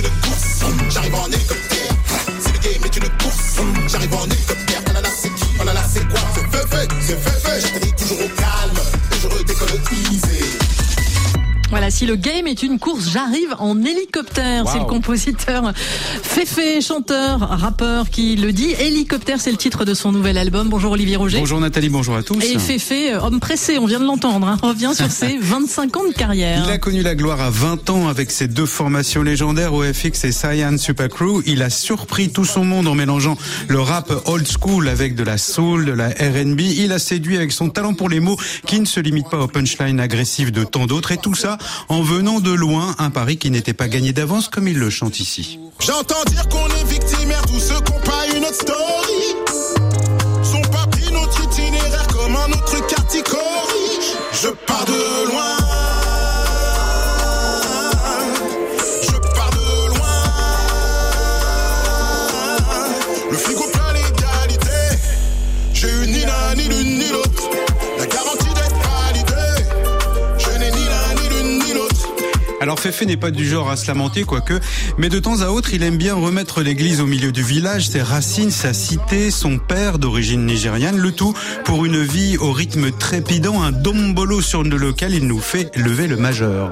une course, j'arrive en hélicoptère. Si le game est une course, j'arrive en hélicoptère. Si le game est une course, j'arrive en hélicoptère. C'est le compositeur Féfé, chanteur, rappeur qui le dit. Hélicoptère, c'est le titre de son nouvel album. Bonjour Olivier Roger. Bonjour Nathalie, bonjour à tous. Et Féfé, homme pressé, on vient de l'entendre, hein, revient sur ses 25 ans de carrière. Il a connu la gloire à 20 ans avec ses deux formations légendaires OFX et Cyan Super Crew. Il a surpris tout son monde en mélangeant le rap old school avec de la soul, de la R&B. Il a séduit avec son talent pour les mots qui ne se limite pas aux punchlines agressives de tant d'autres et tout ça en venant de loin, un pari qui n'était pas gagné d'avance comme il le chante ici. J'entends dire qu'on est victimaire, tous ceux qui n'ont pas une autre story. Alors Féfé n'est pas du genre à se lamenter, quoique, mais de temps à autre, il aime bien remettre l'église au milieu du village, ses racines, sa cité, son père d'origine nigériane, le tout pour une vie au rythme trépidant, un dombolo sur lequel il nous fait lever le majeur.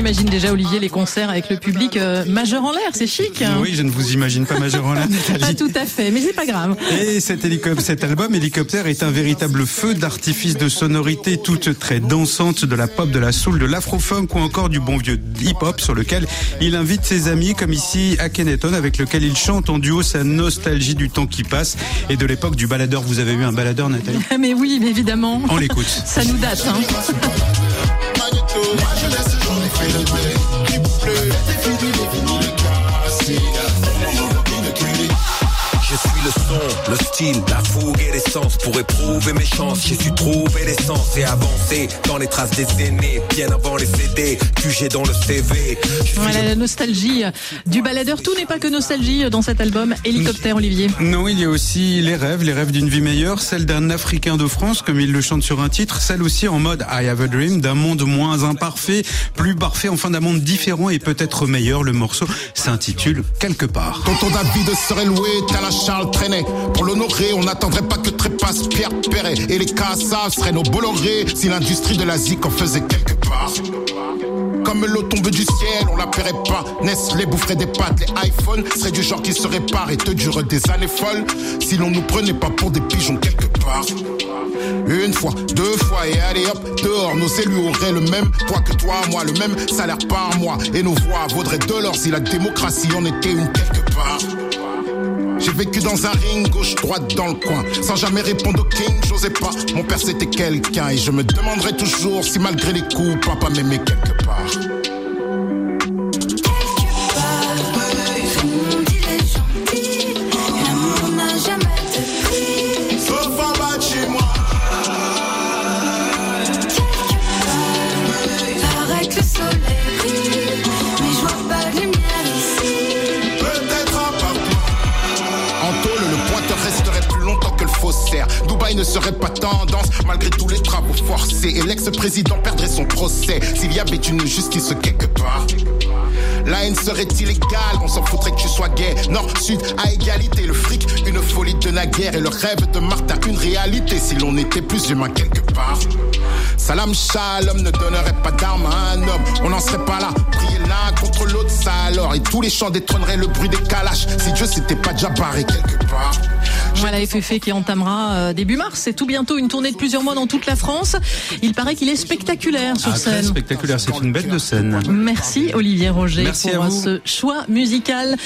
Imagine déjà Olivier les concerts avec le public euh, majeur en l'air, c'est chic. hein Oui, je ne vous imagine pas majeur en l'air, Pas tout à fait, mais c'est pas grave. Et cet, cet album Hélicoptère est un véritable feu d'artifice de sonorité toute très dansante de la pop, de la soul, de l'afro-funk ou encore du bon vieux hip-hop sur lequel il invite ses amis comme ici Akhenaton avec lequel il chante en duo sa nostalgie du temps qui passe et de l'époque du baladeur. Vous avez eu un baladeur Nathalie? Mais oui, mais évidemment. On l'écoute. Ça nous date. Hein. Magnéto. Moi je laisse le jour fait le blé. Qui pleut. C'est fini, c'est fini le classique. Je suis le son, le style, la fougue et l'essence pour éprouver mes chances. J'ai su trouver l'essence et avancer dans les traces des aînés, bien avant les CD j'ai dans le CV. Voilà la nostalgie du baladeur. Tout n'est pas que nostalgie dans cet album Hélicoptère, Olivier. Non, il y a aussi les rêves, les rêves d'une vie meilleure, celle d'un Africain de France, comme il le chante sur un titre, celle aussi en mode I have a dream, d'un monde moins imparfait, plus parfait, enfin d'un monde différent et peut-être meilleur. Le morceau s'intitule Quelque part. Tonton David serait loué, tel un Charles Trenet. Pour on n'attendrait pas que trépasse Pierre Perret. Et les Cassaves seraient nos Bolloré si l'industrie de la zik en faisait quelque part. Comme l'eau tombe du ciel, on la paierait pas. Nestlé boufferait des pâtes, les iPhones seraient du genre qui se réparent et te durent des années folles. Si l'on nous prenait pas pour des pigeons quelque part. Une fois, deux fois et allez hop, dehors, nos élus auraient le même poids que toi, moi, le même salaire par mois. Et nos voix vaudraient de l'or si la démocratie en était une quelque part. J'ai vécu dans un ring gauche-droite dans le coin, sans jamais répondre au king, j'osais pas. Mon père c'était quelqu'un et je me demanderai toujours si malgré les coups, papa m'aimait quelque part. Resterait plus longtemps que le faussaire. Dubaï ne serait pas tendance malgré tous les travaux forcés. Et l'ex-président perdrait son procès s'il y avait une justice quelque part. La haine serait illégale, on s'en foutrait que tu sois gay. Nord, sud, à égalité, le fric, une folie de naguère. Et le rêve de Martha, une réalité si l'on était plus humain quelque part. Salam shalom ne donnerait pas d'armes à un homme, on n'en serait pas là. Prier l'un contre l'autre, ça alors. Et tous les chants détrôneraient le bruit des calaches si Dieu s'était pas déjà barré quelque part. Voilà FFF qui entamera euh, début mars. C'est tout bientôt une tournée de plusieurs mois dans toute la France. Il paraît qu'il est spectaculaire sur Ah, très scène. spectaculaire, c'est une bête de scène. Merci Olivier Roger Merci pour euh, ce choix musical.